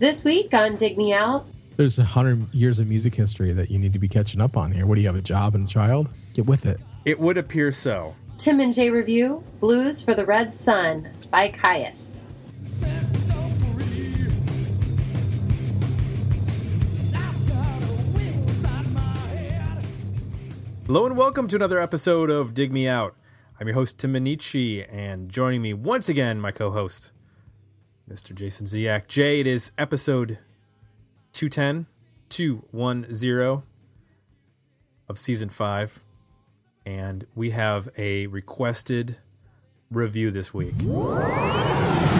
This week on Dig Me Out, There's a hundred years of music history that you need to be catching up on here. What do you have a job and a child? Get with it. It would appear so. Tim and Jay review Blues for the Red Sun by Kyuss. Hello and welcome to another episode of Dig Me Out. I'm your host Tim Minichi, and joining me once again, my co-host, Mr. Jason Ziak. Jay, it is episode 210, 210 of season five, and we have a requested review this week.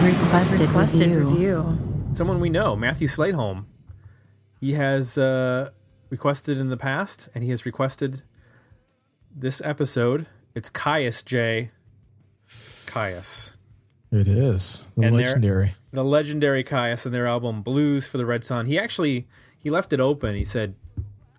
Requested, requested review. review. Someone we know, Matthew Slateholm. He has uh, requested in the past, and he has requested this episode. It's Kyuss J. Kyuss. It is the And legendary. the legendary Kyuss and their album Blues for the Red Sun. He actually he left it open. He said,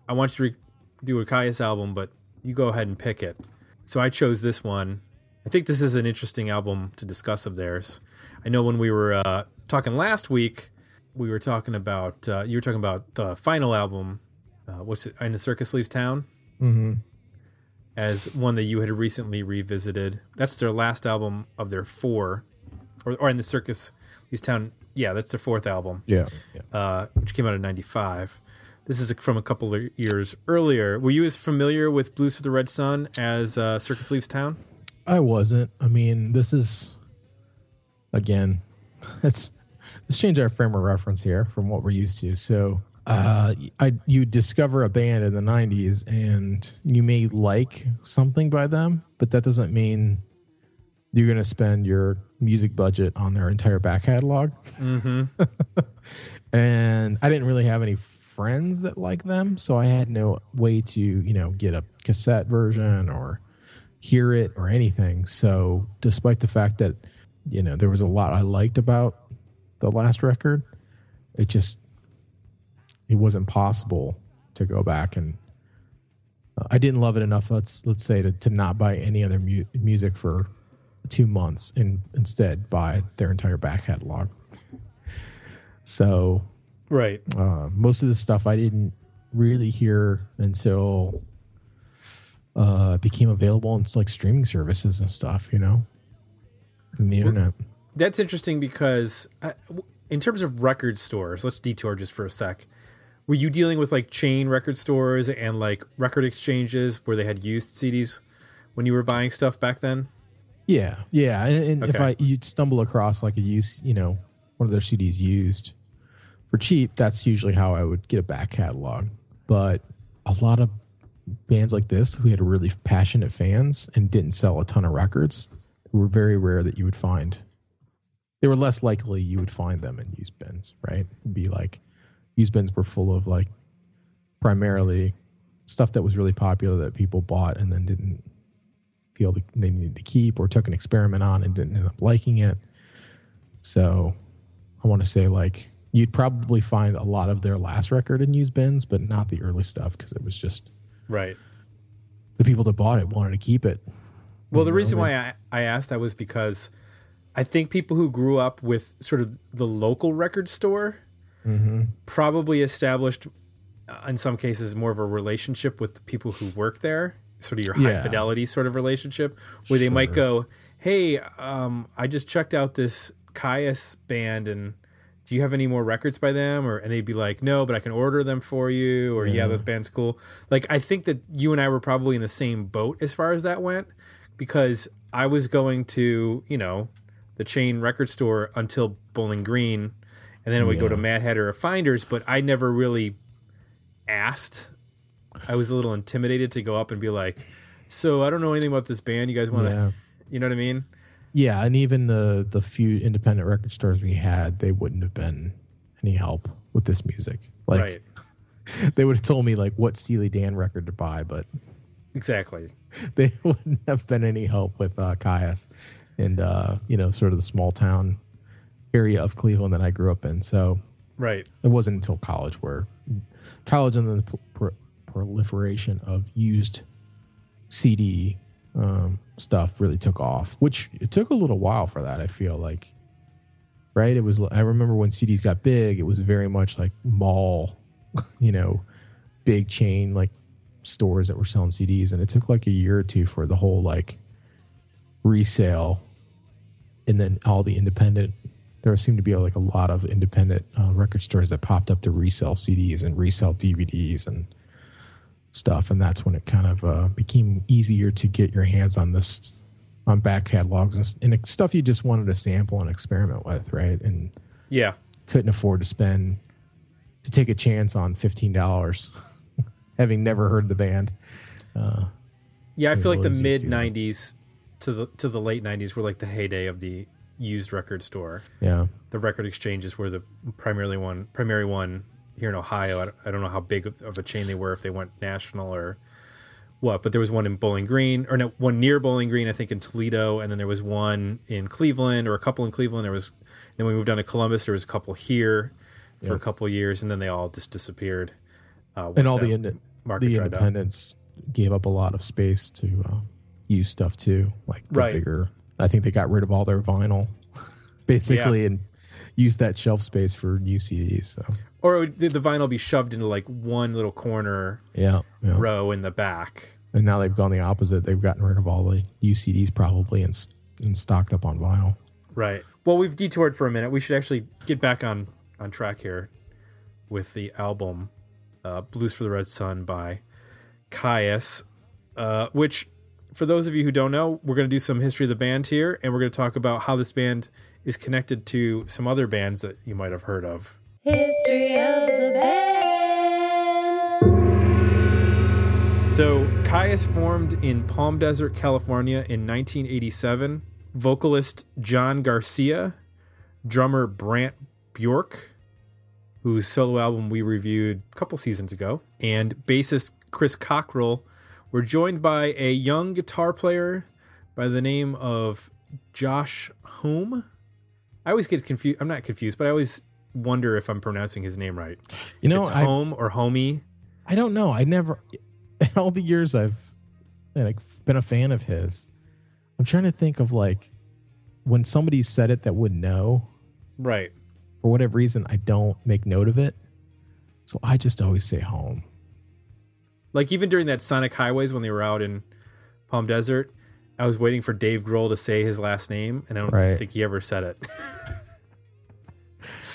"I want you to re- do a Kyuss album, but you go ahead and pick it." So I chose this one. I think this is an interesting album to discuss of theirs. I know when we were uh, talking last week, we were talking about uh, you were talking about the final album. Uh, what's it? And the Circus Leaves Town hmm as one that you had recently revisited. That's their last album of their four, or, or in the Circus Leaves Town. Yeah, that's their fourth album Yeah. yeah. uh, which came out in '95. This is from a couple of years earlier. Were you as familiar with Blues for the Red Sun as uh, Circus Leaves Town? I wasn't. I mean, this is again, let's let's change our frame of reference here from what we're used to. So, uh, I you discover a band in the '90s, and you may like something by them, but that doesn't mean you're going to spend your music budget on their entire back catalog. Mm-hmm. and I didn't really have any friends that like them, so I had no way to, you know, get a cassette version or hear it or anything. So, despite the fact that, you know, there was a lot I liked about the last record, it just it wasn't possible to go back and uh, I didn't love it enough. Let's let's say to, to not buy any other mu- music for two months and instead buy their entire back catalog. So Right. uh, most of the stuff I didn't really hear until uh, became available on like streaming services and stuff, you know, and the internet. That's interesting because, uh, w- in terms of record stores, let's detour just for a sec. Were you dealing with like chain record stores and like record exchanges where they had used CDs when you were buying stuff back then? Yeah, yeah. And, and if I you stumble across like a use, you know, one of their CDs used for cheap, that's usually how I would get a back catalog. But a lot of bands like this who had really passionate fans and didn't sell a ton of records were very rare that you would find. They were less likely you would find them in used bins, right? It'd be like used bins were full of like primarily stuff that was really popular that people bought and then didn't feel that they needed to keep or took an experiment on and didn't end up liking it. So I want to say like you'd probably find a lot of their last record in used bins, but not the early stuff because it was just Right. the people that bought it wanted to keep it. Well, the know, reason they- why I, I asked that was because I think people who grew up with sort of the local record store Mm-hmm. probably established, uh, in some cases, more of a relationship with the people who work there, sort of your high Yeah. fidelity sort of relationship, where they might go, "Hey, um, I just checked out this Kyuss band, and do you have any more records by them?" Or and they'd be like, "No, but I can order them for you." Or, "Yeah, Yeah. this band's cool." Like I think that you and I were probably in the same boat as far as that went, because I was going to, you know, the chain record store until Bowling Green, and then we'd go to Mad Hatter or Finders, but I never really asked. I was a little intimidated to go up and be like, "So I don't know anything about this band. You guys want to?" Yeah. You know what I mean? Yeah, and even the the few independent record stores we had, they wouldn't have been any help with this music. Like right. they would have told me like what Steely Dan record to buy, but Exactly. they wouldn't have been any help with uh, Kyuss and uh, you know sort of the small town area of Cleveland that I grew up in. So Right. it wasn't until college where college and then the proliferation of used CD um, stuff really took off, which it took a little while for that. I feel like right? It was. I remember when CDs got big, it was very much like mall, you know, big chain like stores that were selling CDs, and it took like a year or two for the whole like resale, and then all the independent. There seemed to be like a lot of independent uh, record stores that popped up to resell CDs and resell DVDs and stuff, and that's when it kind of uh, became easier to get your hands on this on back catalogs and, and stuff you just wanted to sample and experiment with, right? And Yeah. couldn't afford to spend to take a chance on fifteen dollars, having never heard the band. Uh, Yeah, I feel like the mid '90s to the to the late '90s were like the heyday of the used record store. yeah, The record exchanges were the primarily one, primary one here in Ohio. I don't, know how big of, a chain they were if they went national or what, but there was one in Bowling Green or no, one near Bowling Green, I think in Toledo, and then there was one in Cleveland or a couple in Cleveland. There was then we moved down to Columbus. There was a couple here for a couple years, and then they all just disappeared. Uh, and all the ind- the dried up. independents gave up a lot of space to uh, use stuff too, like the Right. bigger. I think they got rid of all their vinyl, basically, and used that shelf space for new CDs. So or would, the the vinyl be shoved into like one little corner yeah, yeah. row in the back. And now they've gone the opposite. They've gotten rid of all the UCDs probably and, and stocked up on vinyl. Right. Well, we've detoured for a minute. We should actually get back on on track here with the album uh, "Blues for the Red Sun" by Kyuss, uh, which, for those of you who don't know, we're going to do some history of the band here, and we're going to talk about how this band is connected to some other bands that you might have heard of. History of the band. So, Kyuss formed in Palm Desert, California in 1987. Vocalist John Garcia, drummer Brant Bjork, whose solo album we reviewed a couple seasons ago, and bassist Chris Cockrell were joined by a young guitar player by the name of Josh Homme. I always get confused. I'm not confused, but I always wonder if I'm pronouncing his name right. You know, it's I, Home or Homie. I don't know. I never, in all the years I've like been a fan of his, I'm trying to think of like when somebody said it that would know. Right. For whatever reason, I don't make note of it. So I just always say home. Like even during that Sonic Highways when they were out in Palm Desert, I was waiting for Dave Grohl to say his last name, and I don't Right. think he ever said it.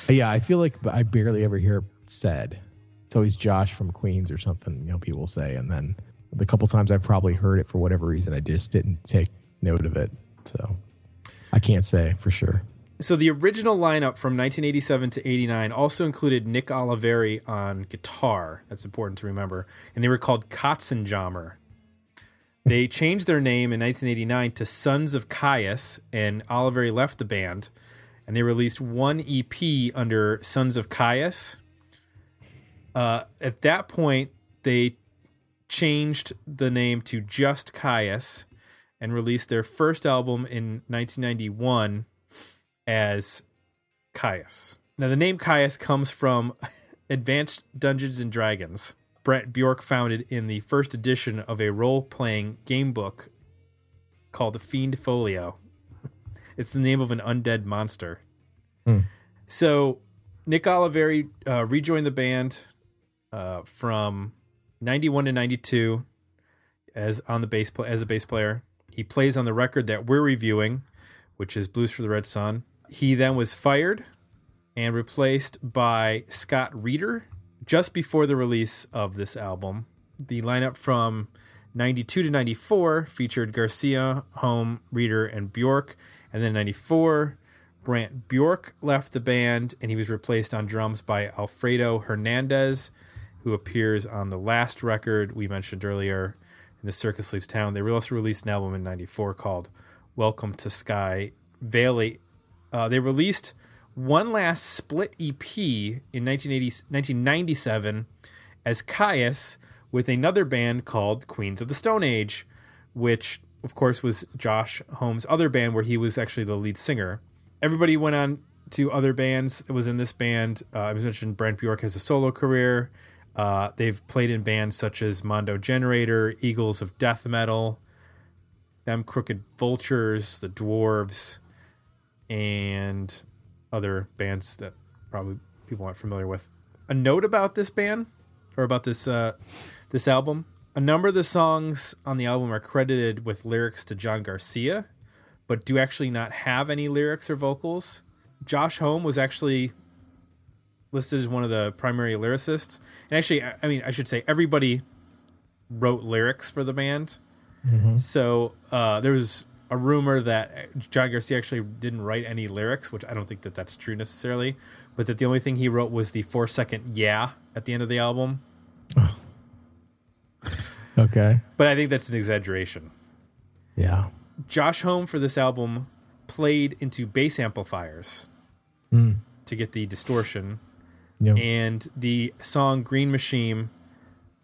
Yeah, I feel like I barely ever hear it said. It's always Josh from Queens or something, you know, people say. And then the couple times I've probably heard it for whatever reason, I just didn't take note of it. So I can't say for sure. so the original lineup from 1987 to 89 also included Nick Oliveri on guitar. That's important to remember, and they were called Katzenjammer. They changed their name in 1989 to Sons of Kyuss, and Oliveri left the band, and they released one EP under Sons of Kyuss. Uh, at that point, they changed the name to just Kyuss and released their first album in 1991 as Kyuss. Now, the name Kyuss comes from Advanced Dungeons and Dragons. Brant Bjork founded in the first edition of a role playing game book called The Fiend Folio. It's the name of an undead monster. Hmm. So, Nick Oliveri uh, rejoined the band uh, from 91 to 92 as on the bass as a bass player. He plays on the record that we're reviewing, which is Blues for the Red Sun. He then was fired and replaced by Scott Reeder just before the release of this album. The lineup from 92 to 94 featured Garcia, Homme, Reeder, and Bjork. And then 94, Brant Bjork left the band and he was replaced on drums by Alfredo Hernandez, who appears on the last record we mentioned earlier in the Circus Leaves Town. They also released an album in 94 called Welcome to Sky Valley. Uh, they released one last split EP in 1980, 1997 as Kyuss with another band called Queens of the Stone Age, which, of course, was Josh Homme's other band where he was actually the lead singer. Everybody went on to other bands that was in this band. Uh, I mentioned Brant Bjork has a solo career. Uh, they've played in bands such as Mondo Generator, Eagles of Death Metal, Them Crooked Vultures, The Dwarves, and other bands that probably people aren't familiar with. A note about this band or about this uh, this album: a number of the songs on the album are credited with lyrics to John Garcia, but do actually not have any lyrics or vocals. Josh Homme was actually listed as one of the primary lyricists, and actually, I I mean, I should say everybody wrote lyrics for the band. So uh, there was a rumor that John Garcia actually didn't write any lyrics, which I don't think that that's true necessarily, but that the only thing he wrote was the four second "yeah" at the end of the album. Okay. But I think that's an exaggeration. Yeah. Josh Homme for this album played into bass amplifiers to get the distortion, Yeah. and the song "Green Machine."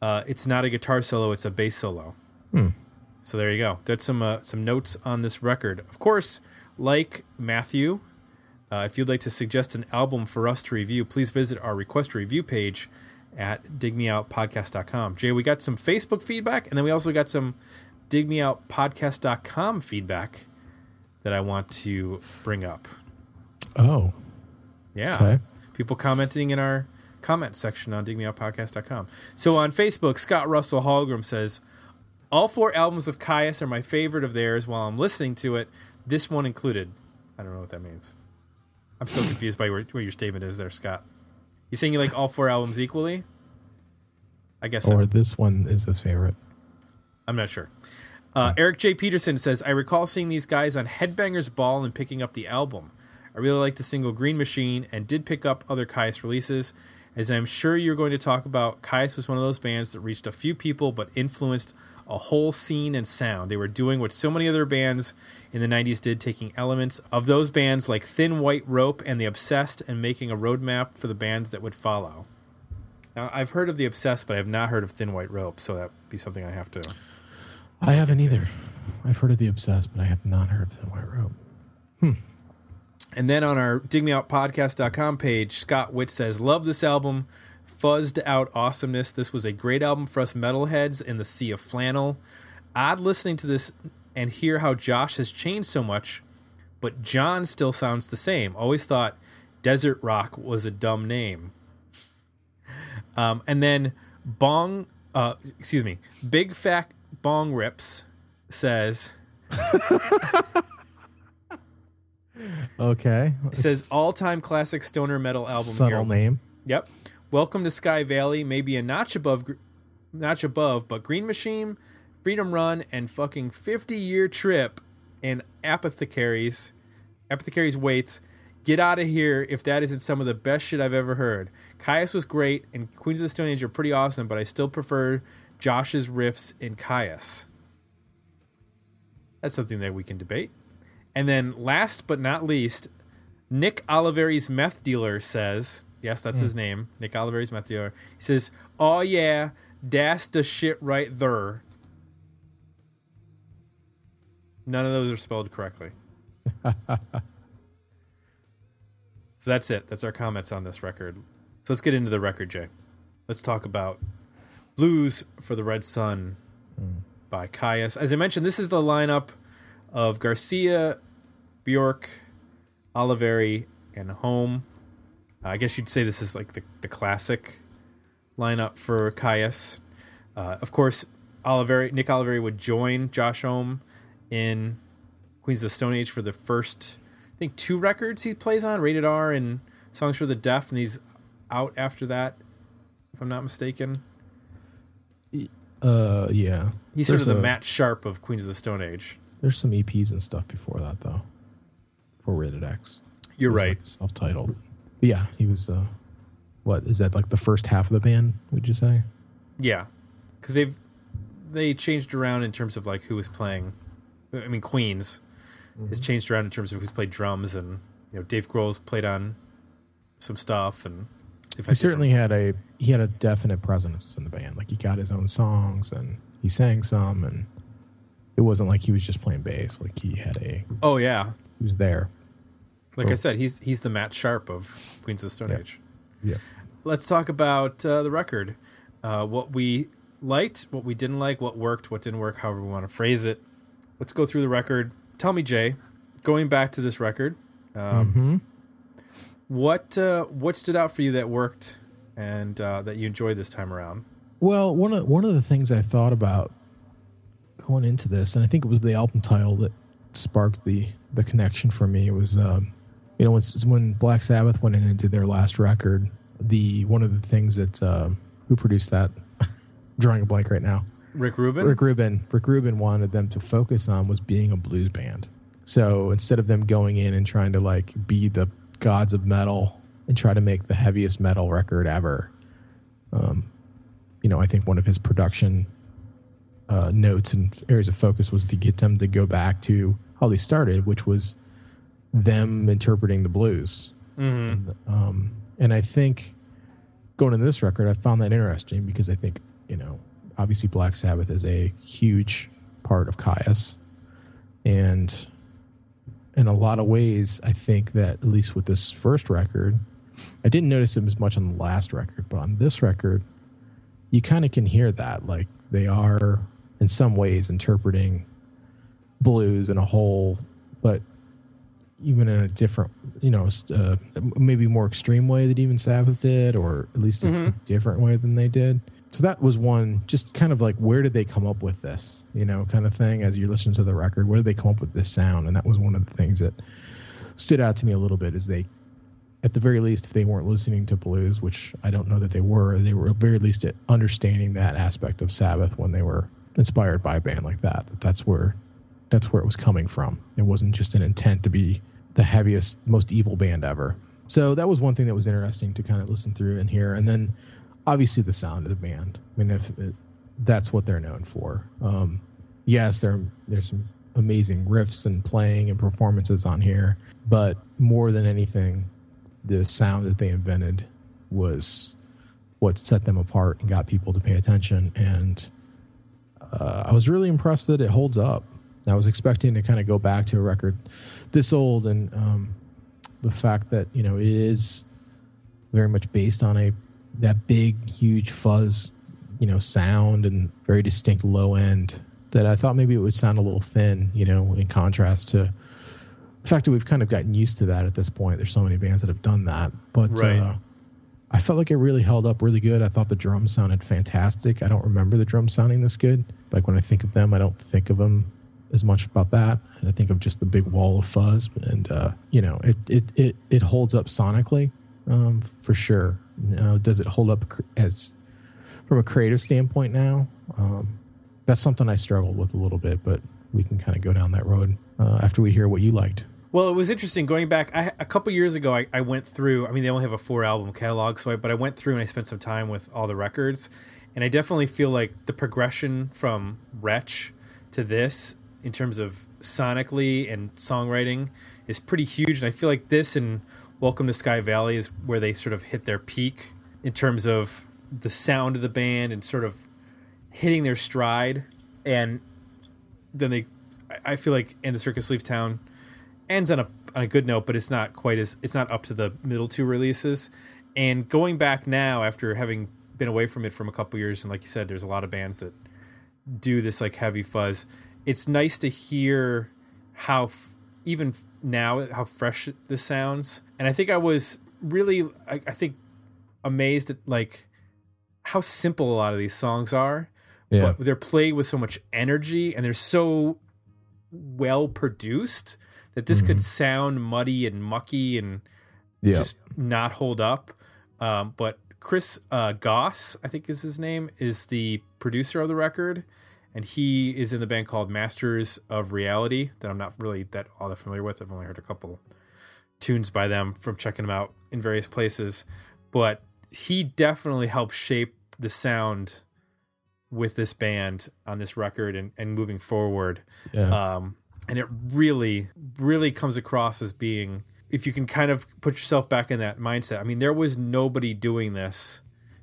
Uh, it's not a guitar solo; it's a bass solo. So there you go. That's some uh, some notes on this record. Of course, like Matthew, uh, if you'd like to suggest an album for us to review, please visit our request review page at digmeoutpodcast.com. Jay, we got some Facebook feedback, and then we also got some digmeoutpodcast.com feedback that I want to bring up. oh. Yeah. Okay. People commenting in our comment section on digmeoutpodcast.com. So on Facebook, Scott Russell Hallgrim says, All four albums of Kyuss are my favorite of theirs while I'm listening to it, this one included. I don't know what that means. I'm so confused by where, where your statement is there, Scott. You saying you like all four albums equally? I guess so. Or this one is his favorite. I'm not sure. Uh, Eric J. Peterson says, I recall seeing these guys on Headbangers Ball and picking up the album. I really like the single Green Machine and did pick up other Kyuss releases. As I'm sure you're going to talk about, Kyuss was one of those bands that reached a few people but influenced a whole scene and sound. They were doing what so many other bands in the 90s did, taking elements of those bands like Thin White Rope and The Obsessed and making a roadmap for the bands that would follow. Now, I've heard of The Obsessed, but I have not heard of Thin White Rope, so that'd be something I have to I haven't either. I've heard of the obsessed, but I have not heard of the white rope. Hmm. And then on our digmeoutpodcast.com page, Scott Witt says, Love this album. Fuzzed out awesomeness. This was a great album for us metalheads in the sea of flannel. Odd listening to this and hear how Josh has changed so much, but John still sounds the same. Always thought Desert Rock was a dumb name. Um, and then Bong, uh, excuse me, Big Fat Bong Rips says, Okay. it says all time classic stoner metal album subtle here. name. Yep. Welcome to Sky Valley. Maybe a notch above, notch above, but Green Machine, Freedom Run, and fucking fifty year trip, and Apothecaries, Apothecaries waits. Get out of here if that isn't some of the best shit I've ever heard. Kyuss was great, and Queens of the Stone Age are pretty awesome, but I still prefer Josh's riffs in Kyuss. That's something that we can debate. And then, last but not least, Nick Oliveri's meth dealer says, yes, that's mm. his name, Nick Oliveri's dealer. He says, "Oh yeah, that's the shit right there." None of those are spelled correctly. so that's it. That's our comments on this record. So let's get into the record, Jay. Let's talk about Blues for the Red Sun mm. by Kyuss. As I mentioned, this is the lineup of Garcia, Bjork, Oliveri, and Homme. I guess you'd say this is like the, the classic lineup for Kyuss. Uh, of course, Oliveri, Nick Oliveri would join Josh Homme in Queens of the Stone Age for the first, I think, two records he plays on, Rated R and Songs for the Deaf, and he's out after that, if I'm not mistaken. Uh, yeah. He's sort of the a- Matt Sharp of Queens of the Stone Age. There's some EPs and stuff before that though. For Rated X. You're It right. like, self-titled. But yeah, he was. uh What is that? Like the first half of the band? Would you say? Yeah, because they've they changed around in terms of like who was playing. I mean, Queens has changed around in terms of who's played drums, and you know, Dave Grohl's played on some stuff, and He certainly had a he had a definite presence in the band. Like he got his own songs and he sang some, and it wasn't like he was just playing bass. Like he had a Oh yeah, he was there. Like I said, he's he's the Matt Sharp of Queens of the Stone Yeah. Age. Yeah. Let's talk about uh, the record. Uh, what we liked, what we didn't like, what worked, what didn't work, however we want to phrase it. Let's go through the record. Tell me, Jay, going back to this record, um, hmm What uh, what stood out for you that worked and uh, that you enjoyed this time around? Well, one of one of the things I thought about going into this, and I think it was the album title that sparked the the connection for me. It was, um, you know, it's when Black Sabbath went in and did their last record. The one of the things that uh, who produced that, drawing a blank right now. Rick Rubin. Rick Rubin. Rick Rubin wanted them to focus on was being a blues band. So instead of them going in and trying to like be the gods of metal and try to make the heaviest metal record ever, um, you know, I think one of his production uh, notes and areas of focus was to get them to go back to how they started, which was them interpreting the blues. Mm-hmm. Um, and I think going into this record, I found that interesting because I think, you know, obviously Black Sabbath is a huge part of Kyuss. And in a lot of ways, I think that at least with this first record, I didn't notice it as much on the last record, but on this record, you kind of can hear that. Like they are, in some ways, interpreting blues in a whole, but even in a different, you know, uh, maybe more extreme way that even Sabbath did, or at least a, Mhm. a different way than they did. So that was one, just kind of like, where did they come up with this, you know, kind of thing as you're listening to the record? Where did they come up with this sound? And that was one of the things that stood out to me a little bit is they, at the very least, if they weren't listening to blues, which I don't know that they were, they were at the very least understanding that aspect of Sabbath when they were inspired by a band like that. That that's where that's where it was coming from. It wasn't just an intent to be the heaviest, most evil band ever. So that was one thing that was interesting to kind of listen through and hear. And then obviously the sound of the band. I mean, if it, that's what they're known for. Um, yes, there there's some amazing riffs and playing and performances on here, but more than anything, the sound that they invented was what set them apart and got people to pay attention. And uh, I was really impressed that it holds up. I was expecting to kind of go back to a record this old, and um, the fact that you know it is very much based on a that big, huge fuzz, you know, sound and very distinct low end. That I thought maybe it would sound a little thin, you know, in contrast to the fact that we've kind of gotten used to that at this point. There's so many bands that have done that, but Right. uh, I felt like it really held up really good. I thought the drums sounded fantastic. I don't remember the drums sounding this good. Like when I think of them, I don't think of them as much about that. I think of just the big wall of fuzz, and uh, you know, it it it it holds up sonically um, for sure. Now, does it hold up as from a creative standpoint now? Um, that's something I struggled with a little bit, but we can kind of go down that road uh, after we hear what you liked. Well, it was interesting going back. I, a couple years ago, I, I went through. I mean, they only have a four album catalog, so I, but I went through and I spent some time with all the records, and I definitely feel like the progression from Wretch to this, in terms of sonically and songwriting, is pretty huge. And I feel like this and Welcome to Sky Valley is where they sort of hit their peak in terms of the sound of the band and sort of hitting their stride. And then they, I- feel like, in the Circus Leaves Town ends on a on a good note, but it's not quite as it's not up to the middle two releases. And going back now after having been away from it from a couple years, and like you said, there's a lot of bands that do this like heavy fuzz. It's nice to hear how f- even now how fresh this sounds. And I think I was really I, I think amazed at like how simple a lot of these songs are Yeah, but they're played with so much energy and they're so well produced that this could sound muddy and mucky and yeah, just not hold up. Um, but Chris uh, Goss, I think is his name, is the producer of the record, and he is in the band called Masters of Reality that I'm not really that all that familiar with. I've only heard a couple tunes by them from checking them out in various places, but he definitely helped shape the sound with this band on this record and, and moving forward yeah. um, and it really really comes across as being if you can kind of put yourself back in that mindset i mean there was nobody doing this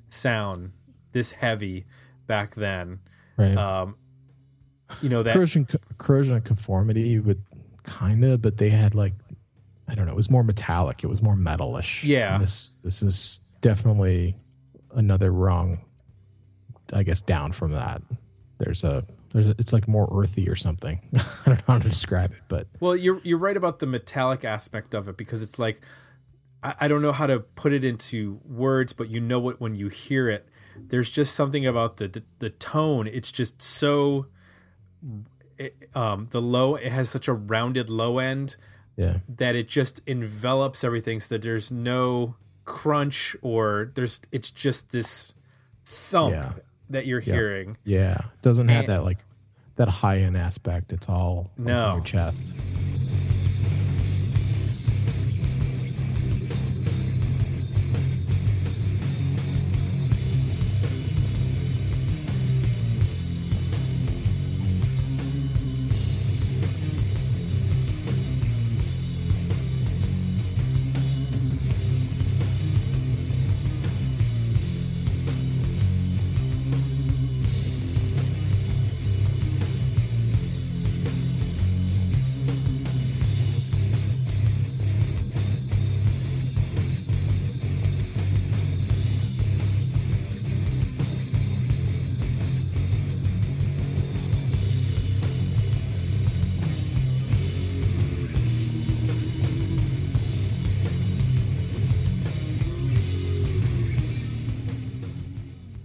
sound this heavy back then right. um, you know that corrosion, corrosion and conformity would kind of, but they had like, I don't know, it was more metallic. It was more metalish. Yeah. And this this is definitely another rung, I guess, down from that. There's a there's a, it's like more earthy or something. I don't know how to describe it, but well you're you're right about the metallic aspect of it because it's like I, I don't know how to put it into words, but you know it when you hear it. There's just something about the the, the tone. It's just so. It, um, the low it has such a rounded low end Yeah. that it just envelops everything so that there's no crunch or there's it's just this thump Yeah. that you're Yeah. hearing. Yeah. It doesn't have And- that like that high end aspect. It's all No. in your chest.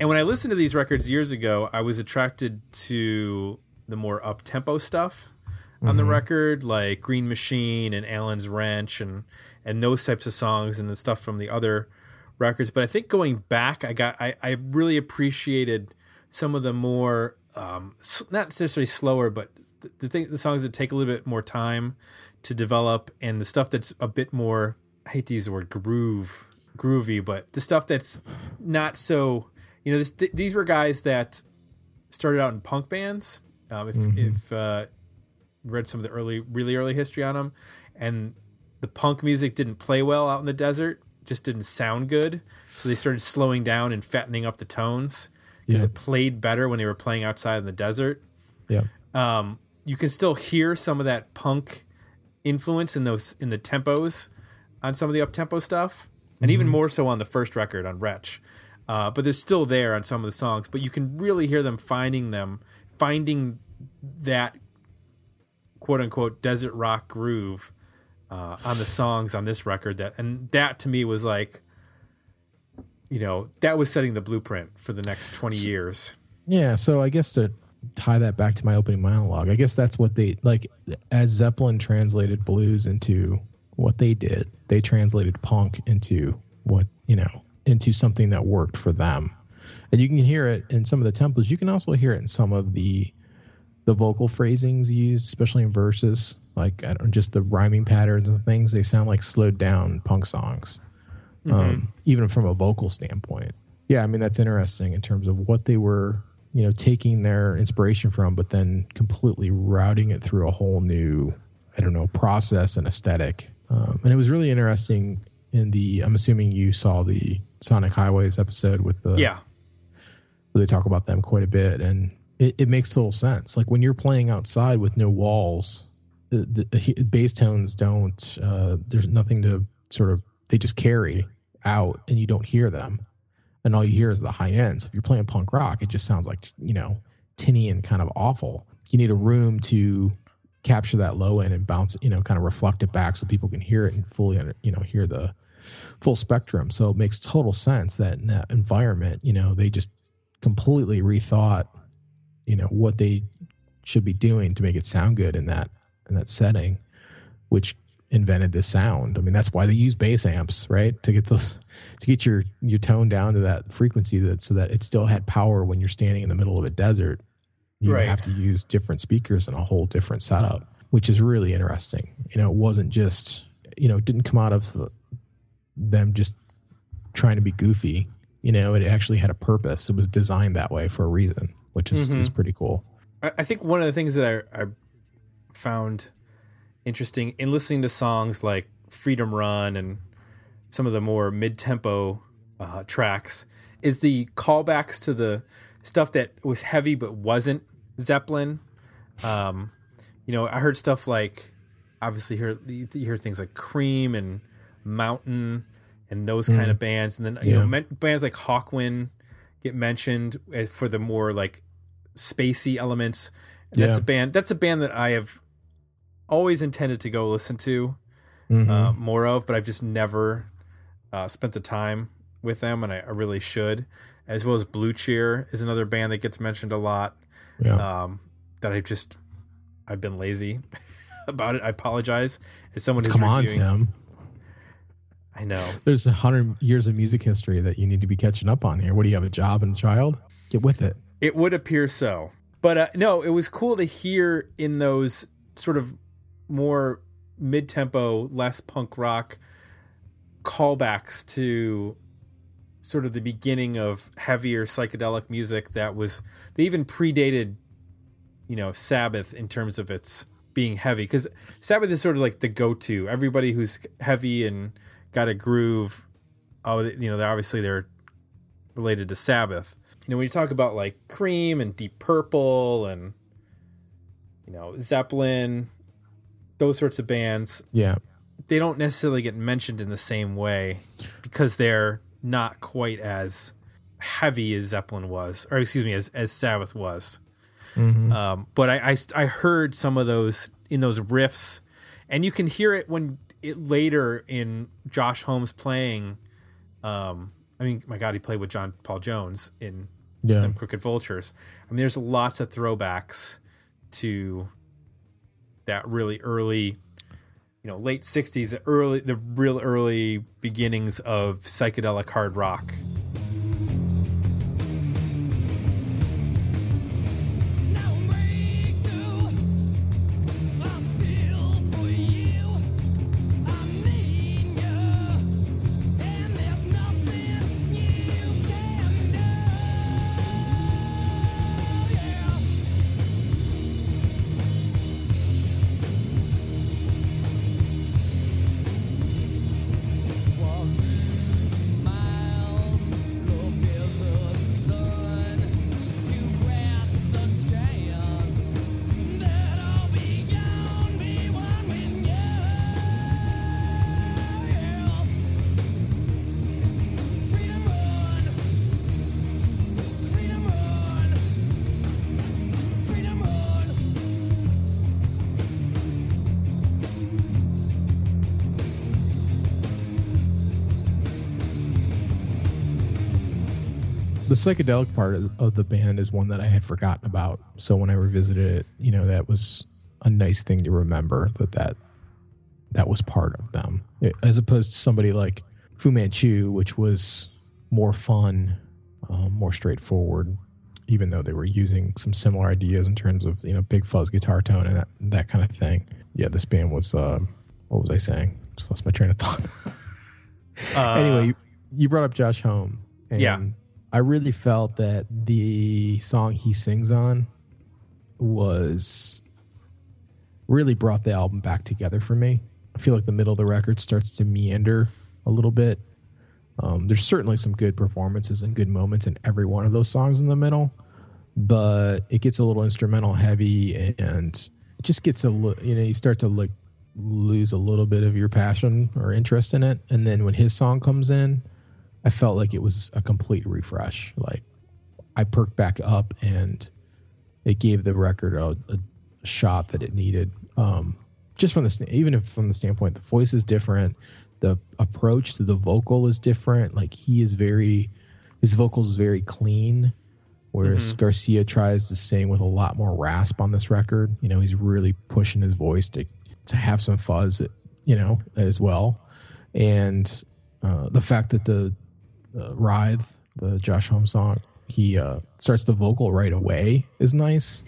And when I listened to these records years ago, I was attracted to the more up tempo stuff on the record, like Green Machine and Allen's Wrench and and those types of songs and the stuff from the other records. But I think going back, I got I, I really appreciated some of the more um, not necessarily slower, but the, the thing the songs that take a little bit more time to develop and the stuff that's a bit more I hate to use the word groove groovy, but the stuff that's not so you know this, th- these were guys that started out in punk bands. Um, if if uh, read some of the early really early history on them, and the punk music didn't play well out in the desert, just didn't sound good. So they started slowing down and fattening up the tones because Yeah. it played better when they were playing outside in the desert Yeah. um, you can still hear some of that punk influence in those in the tempos on some of the up tempo stuff, and even more so on the first record on Wretch. Uh, but they're still there on some of the songs. But you can really hear them finding them, finding that quote unquote desert rock groove uh, on the songs on this record. That and that to me was like, you know, that was setting the blueprint for the next twenty years. Yeah, so I guess to tie that back to my opening monologue, I guess that's what they like as Zeppelin translated blues into what they did. They translated punk into what, you know, into something that worked for them. And you can hear it in some of the tempos. You can also hear it in some of the the vocal phrasings used, especially in verses, like I don't just the rhyming patterns and things. They sound like slowed down punk songs, um, even from a vocal standpoint. Yeah, I mean that's interesting in terms of what they were, you know, taking their inspiration from, but then completely routing it through a whole new, I don't know, process and aesthetic. Um, and it was really interesting in the. I'm assuming you saw the Sonic Highways episode with the Yeah, they talk about them quite a bit and it, it makes total sense. Like when you're playing outside with no walls the, the, bass tones don't uh, there's nothing to sort of they just carry out and you don't hear them. And all you hear is the high end. So if you're playing punk rock it just sounds like you know tinny and kind of awful. You need a room to capture that low end and bounce you know kind of reflect it back so people can hear it and fully under, you know hear the full spectrum. So it makes total sense that in that environment you know they just completely rethought you know what they should be doing to make it sound good in that in that setting which invented this sound. I mean that's why they use bass amps right? To get those to get your your tone down to that frequency that so that it still had power when you're standing in the middle of a desert. You Right. have to use different speakers and a whole different setup which is really interesting. You know it wasn't just you know it didn't come out of them just trying to be goofy you know it actually had a purpose. It was designed that way for a reason which is, is pretty cool. I, think one of the things that I, I found interesting in listening to songs like Freedom Run and some of the more mid-tempo uh, tracks is the callbacks to the stuff that was heavy but wasn't Zeppelin. Um, you know, I heard stuff like obviously hear you hear things like Cream and Mountain and those kind of bands, and then you know men, bands like Hawkwind get mentioned for the more like spacey elements. And that's Yeah. a band. That's a band that I have always intended to go listen to Mhm. uh, more of, but I've just never uh, spent the time with them, and I, I really should. As well as Blue Cheer is another band that gets mentioned a lot. Yeah. Um, that I've just I've been lazy about it. I apologize. As someone who's Come on, Tim. I know. There's a hundred years of music history that you need to be catching up on here. What do you have a job and a child? Get with it. It would appear so. But uh, no, it was cool to hear in those sort of more mid tempo, less punk rock callbacks to sort of the beginning of heavier psychedelic music that was, they even predated, you know, Sabbath in terms of its being heavy. Because Sabbath is sort of like the go to. Everybody who's heavy and got a groove, oh, you know, they're obviously they're related to Sabbath you know when you talk about like cream and deep purple and you know zeppelin those sorts of bands Yeah. they don't necessarily get mentioned in the same way because they're not quite as heavy as zeppelin was or excuse me as, as sabbath was Mhm. um, but I, I I heard some of those in those riffs and you can hear it when it later in josh homme's playing um, i mean my god he played with john paul jones in Yeah. them Crooked Vultures. I mean, there's lots of throwbacks to that really early, you know, late '60s, the early, the real early beginnings of psychedelic hard rock. Psychedelic part of, of the band is one that I had forgotten about. So when I revisited it, you know, that was a nice thing to remember that that that was part of them, It- as opposed to somebody like Fu Manchu, which was more fun, um, more straightforward. Even though they were using some similar ideas in terms of you know big fuzz guitar tone and that that kind of thing. Yeah, this band was. Uh, what was I saying? Just lost my train of thought. Uh, anyway, you, you brought up Josh Homme. And Yeah. I really felt that the song he sings on was really brought the album back together for me. I feel like the middle of the record starts to meander a little bit. Um, there's certainly some good performances and good moments in every one of those songs in the middle, but it gets a little instrumental heavy and it just gets a little, you know, you start to like lose a little bit of your passion or interest in it. And then when his song comes in, I felt like it was a complete refresh. Like I perked back up and it gave the record a, a shot that it needed. Um, just from the even if from the standpoint the voice is different, the approach to the vocal is different. Like he is very, his vocals is very clean, whereas Garcia tries to sing with a lot more rasp on this record. You know, he's really pushing his voice to to have some fuzz, you know, as well. And uh, the fact that the uh, Writhe, the Josh Homme's song, he uh, starts the vocal right away is nice.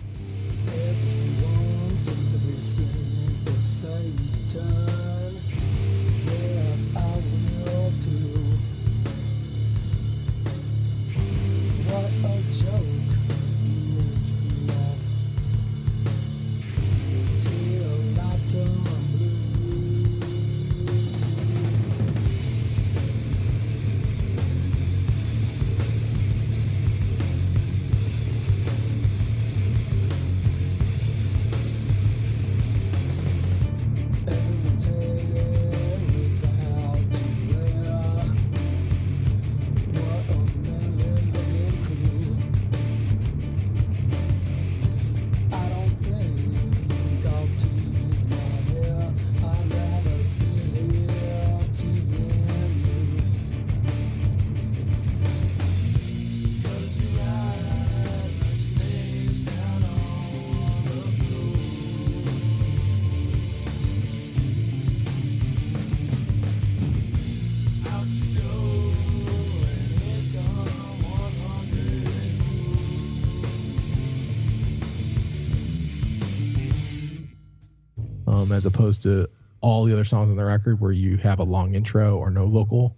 As opposed to all the other songs on the record where you have a long intro or no vocal.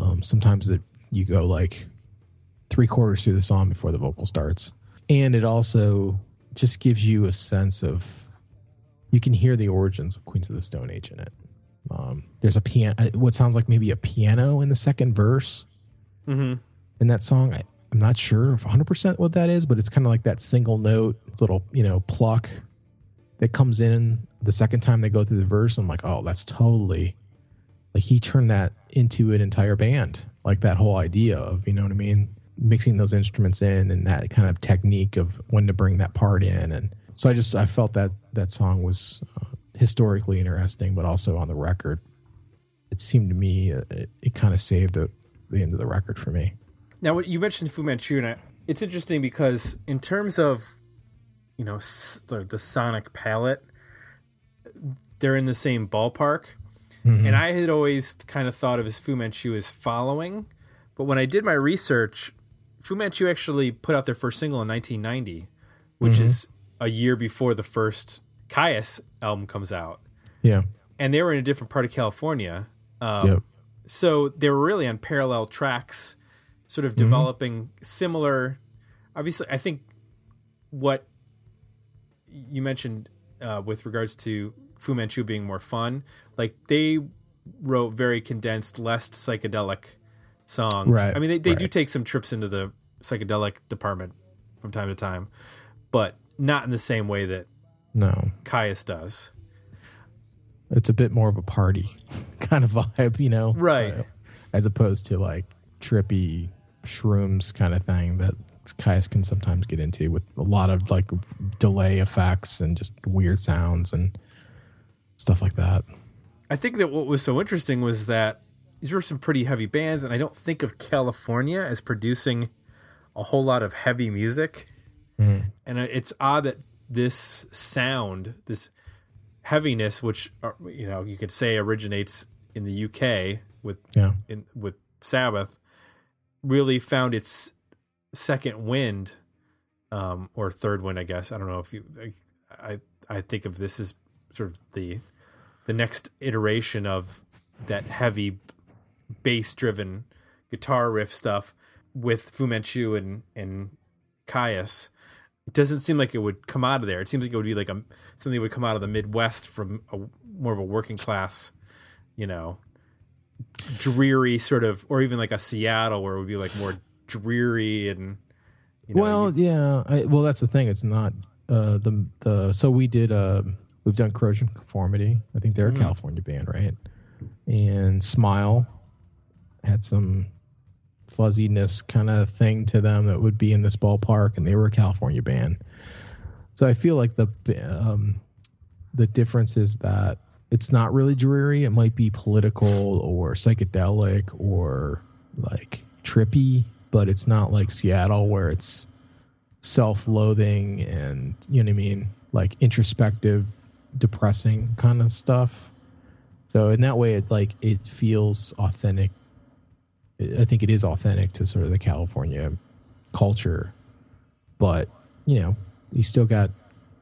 Um, sometimes that you go like three quarters through the song before the vocal starts, and it also just gives you a sense of you can hear the origins of Queens of the Stone Age in it. Um, there's a piano, what sounds like maybe a piano in the second verse Mm-hmm. in that song. I, I'm not sure if 100% what that is, but it's kind of like that single note, little, you know, pluck that comes in the second time they go through the verse. I'm like, oh, that's totally like he turned that into an entire band. Like that whole idea of, you know what I mean? Mixing those instruments in and that kind of technique of when to bring that part in. And so I just, I felt that that song was uh, historically interesting, but also on the record. It seemed to me uh, it, it kind of saved the, the end of the record for me. Now, what you mentioned Fu Manchu, and I, it's interesting because in terms of, you know, the, the sonic palette, they're in the same ballpark. Mm-hmm. And I had always kind of thought of as Fu Manchu as following, but when I did my research, Fu Manchu actually put out their first single in 1990, which mm-hmm. is a year before the first Kyuss album comes out, Yeah. and they were in a different part of California. Um, Yep. so they were really on parallel tracks, sort of mm-hmm. developing similar. Obviously, I think what you mentioned uh, with regards to Fu Manchu being more fun, like they wrote very condensed, less psychedelic songs. Right, I mean, they, they do take some trips into the psychedelic department from time to time, but not in the same way that No. Kyuss does. It's a bit more of a party kind of vibe, you know? Right. Uh, as opposed to like trippy shrooms kind of thing that Kyuss can sometimes get into with a lot of like delay effects and just weird sounds and stuff like that. I think that what was so interesting was that these were some pretty heavy bands, and I don't think of California as producing a whole lot of heavy music. And it's odd that this sound, this heaviness, which uh, you know you could say originates in the UK with Yeah. in, with Sabbath, really found its second wind, um, or third wind, I guess. I don't know if you. I I, think of this as sort of the the next iteration of that heavy bass driven guitar riff stuff with Fu Manchu and and Kyuss. It doesn't seem like it would come out of there. It seems like it would be like a something that would come out of the Midwest from a more of a working class, you know, dreary sort of, or even like a Seattle where it would be like more dreary and. You know, well, you- yeah. I, well, that's the thing. It's not uh, the the. So we did. Uh, we've done Corrosion Conformity. I think they're a California band, right? And Smile had some fuzziness kind of thing to them that would be in this ballpark, and they were a California band. So I feel like the um, the difference is that it's not really dreary. It might be political or psychedelic or like trippy, but it's not like Seattle where it's self-loathing and you know what I mean, like introspective, depressing kind of stuff. So in that way, it like it feels authentic. I think it is authentic to sort of the California culture, but you know, you still got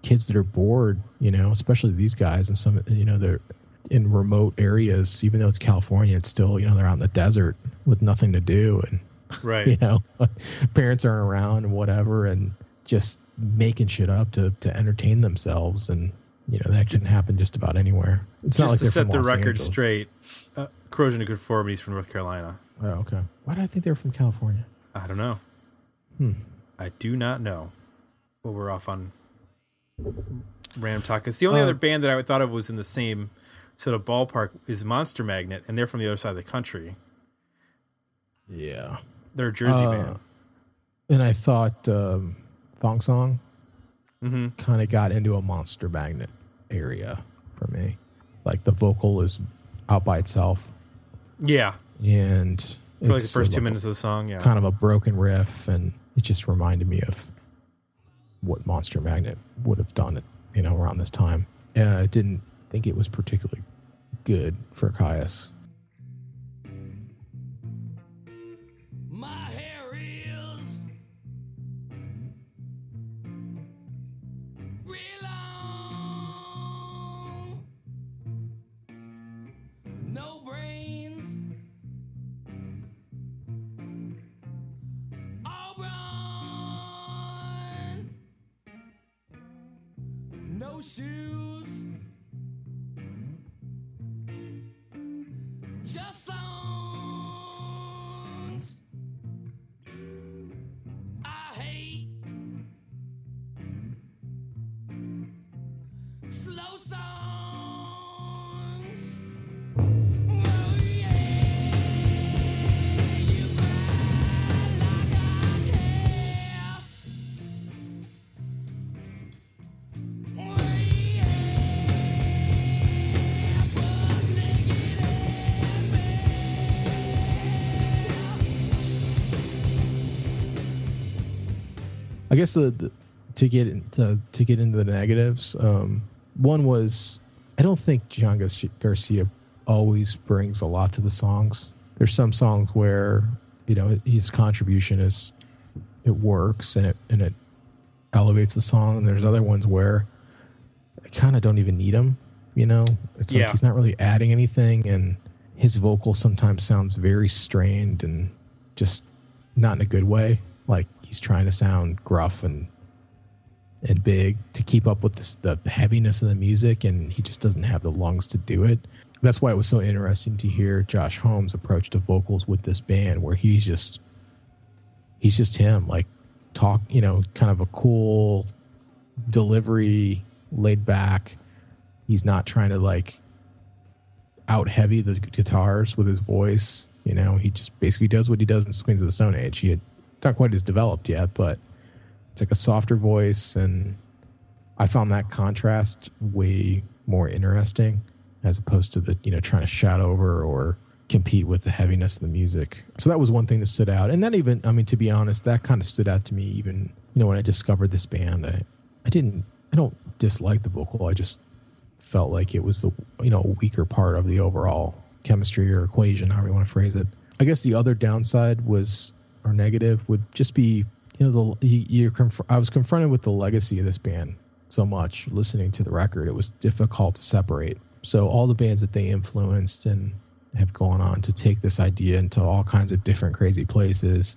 kids that are bored. You know, especially these guys and some. You know, they're in remote areas. Even though it's California, it's still you know they're out in the desert with nothing to do and right. you know parents aren't around and whatever and just making shit up to to entertain themselves and you know that can happen just about anywhere it's not Just like to set the Los record Angeles. straight, uh, Corrosion of Conformity is from North Carolina. oh okay why did i think they were from california I don't know. Hmm. I do not know. Well, we're off on ram talk. It's the only Uh, other band that I thought of was in the same sort of ballpark is Monster Magnet, and they're from the other side of the country. yeah They're a Jersey Uh, band. and i thought um thong song hmm kind of got into a monster magnet area for me like the vocal is out by itself Yeah, and for like the first two like minutes of the song. Yeah, kind of a broken riff, and it just reminded me of what Monster Magnet would have done it, you know, around this time. Yeah, I didn't think it was particularly good for Kyuss. I guess the, the to get into to get into the negatives, um, one was I don't think John Garcia always brings a lot to the songs. There's some songs where you know his contribution is it works and it and it elevates the song, and there's other ones where I kind of don't even need him. You know, it's like Yeah. he's not really adding anything, and his vocal sometimes sounds very strained and just not in a good way. Like he's trying to sound gruff and and big to keep up with this, the heaviness of the music, and he just doesn't have the lungs to do it. That's why it was so interesting to hear Josh Homme's approach to vocals with this band, where he's just he's just him, like talk, you know, kind of a cool delivery, laid back. He's not trying to like out heavy the guitars with his voice. You know, he just basically does what he does in Queens of the Stone Age. He had not quite as developed yet, but it's like a softer voice, and I found that contrast way more interesting as opposed to the you know trying to shout over or compete with the heaviness of the music. So that was one thing that stood out, and that even I mean to be honest, that kind of stood out to me even you know when I discovered this band. I I didn't I don't dislike the vocal. I just felt like it was the you know weaker part of the overall chemistry or equation, however you want to phrase it. I guess the other downside was or negative would just be you know the you, you're conf- I was confronted with the legacy of this band so much listening to the record. It was difficult to separate. So all the bands that they influenced and have gone on to take this idea into all kinds of different crazy places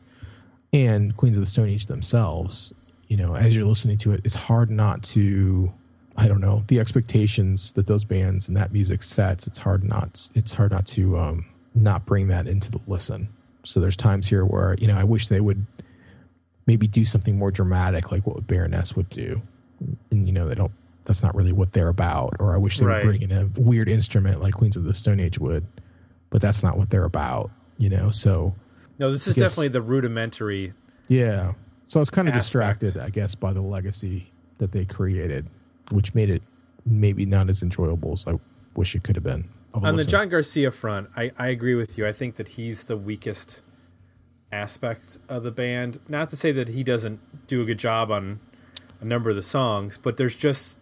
and Queens of the Stone Age themselves, you know, as you're listening to it, it's hard not to I don't know, the expectations that those bands and that music sets, it's hard not it's hard not to um not bring that into the listen. So there's times here where, you know, I wish they would maybe do something more dramatic like what Baroness would do. And you know, they don't that's not really what they're about. Or I wish they Right. would bring in a weird instrument like Queens of the Stone Age would. But that's not what they're about, you know. So No, this is guess- definitely the rudimentary. yeah. So I was kind of Aspect. distracted, I guess, by the legacy that they created, which made it maybe not as enjoyable as I wish it could have been. On the. John Garcia front, I, I agree with you. I think that he's the weakest aspect of the band. Not to say that he doesn't do a good job on a number of the songs, but there's just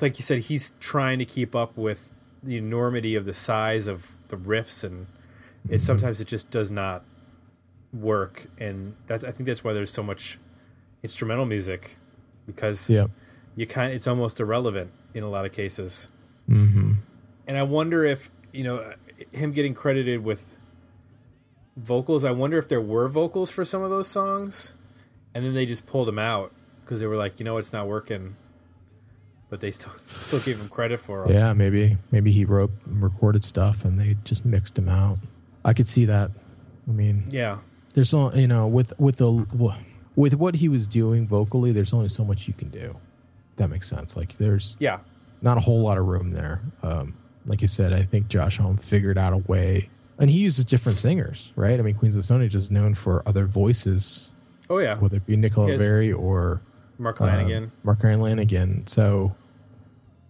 like you said, he's trying to keep up with the enormity of the size of the riffs, and it sometimes it just does not work. And that's I think that's why there's so much instrumental music because yeah. you kind it's almost irrelevant in a lot of cases. hmm And I wonder if you know him getting credited with vocals. I wonder if there were vocals for some of those songs, and then they just pulled them out because they were like, you know, it's not working. But they still still gave him credit for it. Yeah, maybe maybe he wrote and recorded stuff and they just mixed them out. I could see that. I mean, Yeah. there's so you know with with the with what he was doing vocally, there's only so much you can do. That makes sense. Like there's Yeah. not a whole lot of room there. Um, like you said, I think Josh Homme figured out a way, and he uses different singers, right? I mean, Queens of the Stone Age is known for other voices, Oh yeah. whether it be Nick Oliveri or Mark Lanegan. Um, Mark Ryan Lanegan. So,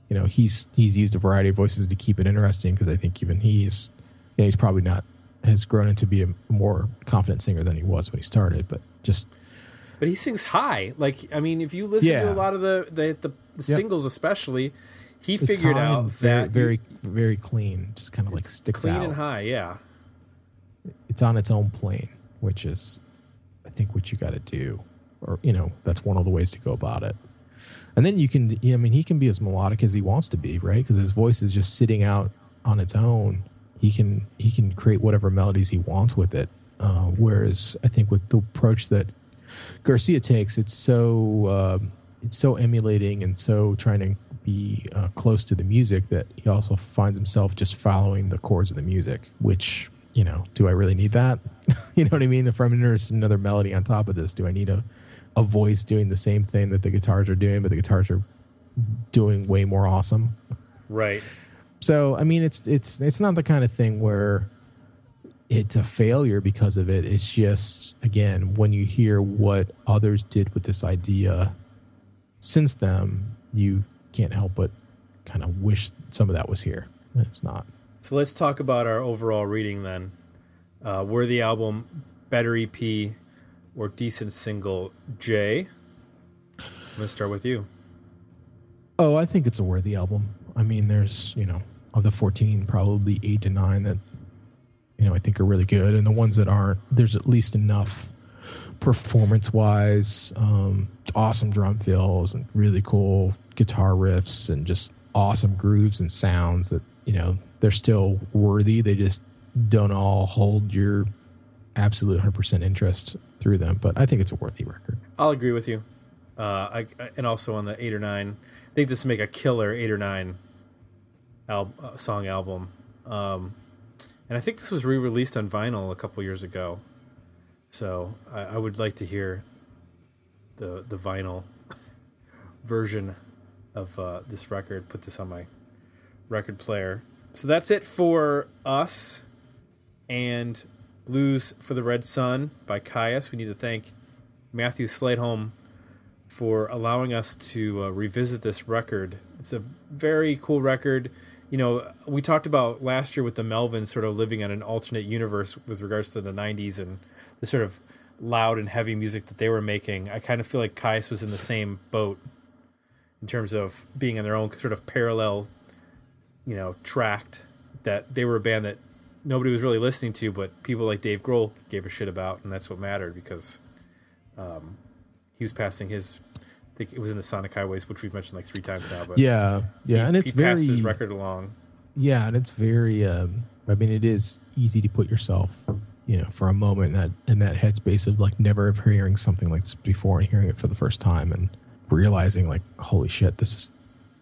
you know, he's he's used a variety of voices to keep it interesting because I think even he's, you know, he's probably not has grown into be a more confident singer than he was when he started, but just but he sings high. Like I mean, if you listen to a lot of the the, the, the singles, especially, he it's figured out very that very very clean, just kind of like sticks clean out. and high. Yeah. it's on its own plane, which is, I think, what you got to do, or you know, that's one of the ways to go about it. And then you can, I mean, he can be as melodic as he wants to be, right? Because his voice is just sitting out on its own. He can he can create whatever melodies he wants with it. Uh, whereas I think with the approach that Garcia takes, it's so um it's so emulating and so trying to be uh, close to the music that he also finds himself just following the chords of the music. Which you know, do I really need that? you know what I mean? If I'm interested in another melody on top of this, do I need a a voice doing the same thing that the guitars are doing, but the guitars are doing way more awesome? Right. So I mean, it's it's it's not the kind of thing where it's a failure because of it. It's just again when you hear what others did with this idea since them, you can't help but kind of wish some of that was here. It's not. So let's talk about our overall reading then. Uh, worthy album, better EP, or decent single. Jay, I'm gonna start with you. Oh, I think it's a worthy album. I mean, there's you know of the 14, probably eight to nine that you know I think are really good, and the ones that aren't, there's at least enough performance wise, um, awesome drum fills and really cool guitar riffs and just awesome grooves and sounds that you know they're still worthy. They just don't all hold your absolute 100% interest through them, but I think it's a worthy record. I'll agree with you. Uh, I, I- and also on the eight or nine, I think this make a killer eight or nine al- uh, song album. Um, and I think this was re-released on vinyl a couple years ago, so I, I would like to hear the the vinyl version of uh, this record. Put this on my record player. So that's it for us and Blues for the Red Sun by Kyuss. We need to thank Matthew Slateholm for allowing us to uh, revisit this record. It's a very cool record. You know, we talked about last year with the Melvins sort of living on an alternate universe with regards to the 90s and the sort of loud and heavy music that they were making. I kind of feel like Kyuss was in the same boat in terms of being in their own sort of parallel, you know, tracked that they were a band that nobody was really listening to, but people like Dave Grohl gave a shit about, and that's what mattered because um, he was passing his. I think it was in the Sonic Highways, which we've mentioned like three times now. But Yeah, yeah, he, and it's he passed very his record along. Yeah, and it's very. Um, I mean, it is easy to put yourself, you know, for a moment in that in that headspace of like never hearing something like this before and hearing it for the first time and realizing like, holy shit, this is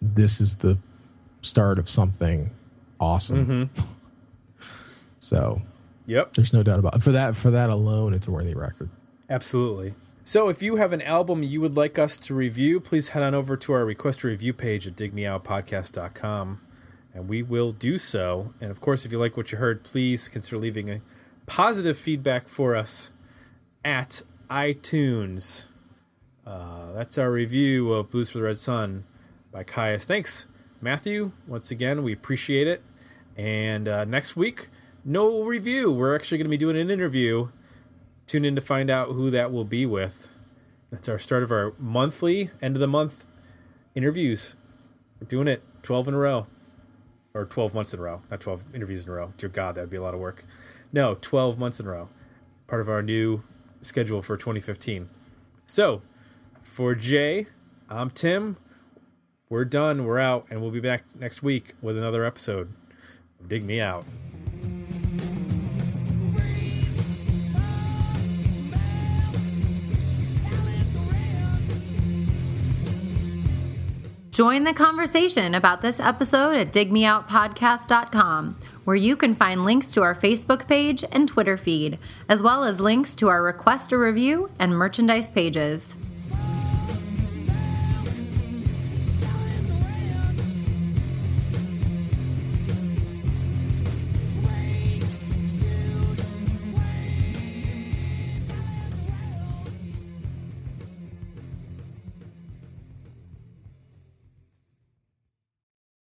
this is the start of something awesome. Mm-hmm. So Yep. there's no doubt about it. for that. For that alone, it's a worthy record. Absolutely. So, if you have an album you would like us to review, please head on over to our request a review page at digmeoutpodcast.com and we will do so. And of course, if you like what you heard, please consider leaving a positive feedback for us at iTunes. Uh, that's our review of Blues for the Red Sun by Kyuss. Thanks, Matthew. Once again, we appreciate it. And uh, next week, no review. We're actually going to be doing an interview tune in to find out who that will be with. That's our start of our monthly end of the month interviews. We're doing it 12 in a row. Or 12 months in a row. Not 12 interviews in a row. Dear God, that would be a lot of work. No, 12 months in a row. Part of our new schedule for 2015. So, for Jay, I'm Tim. We're done. We're out. And we'll be back next week with another episode Dig Me Out. Join the conversation about this episode at digmeoutpodcast.com, where you can find links to our Facebook page and Twitter feed, as well as links to our request a review and merchandise pages.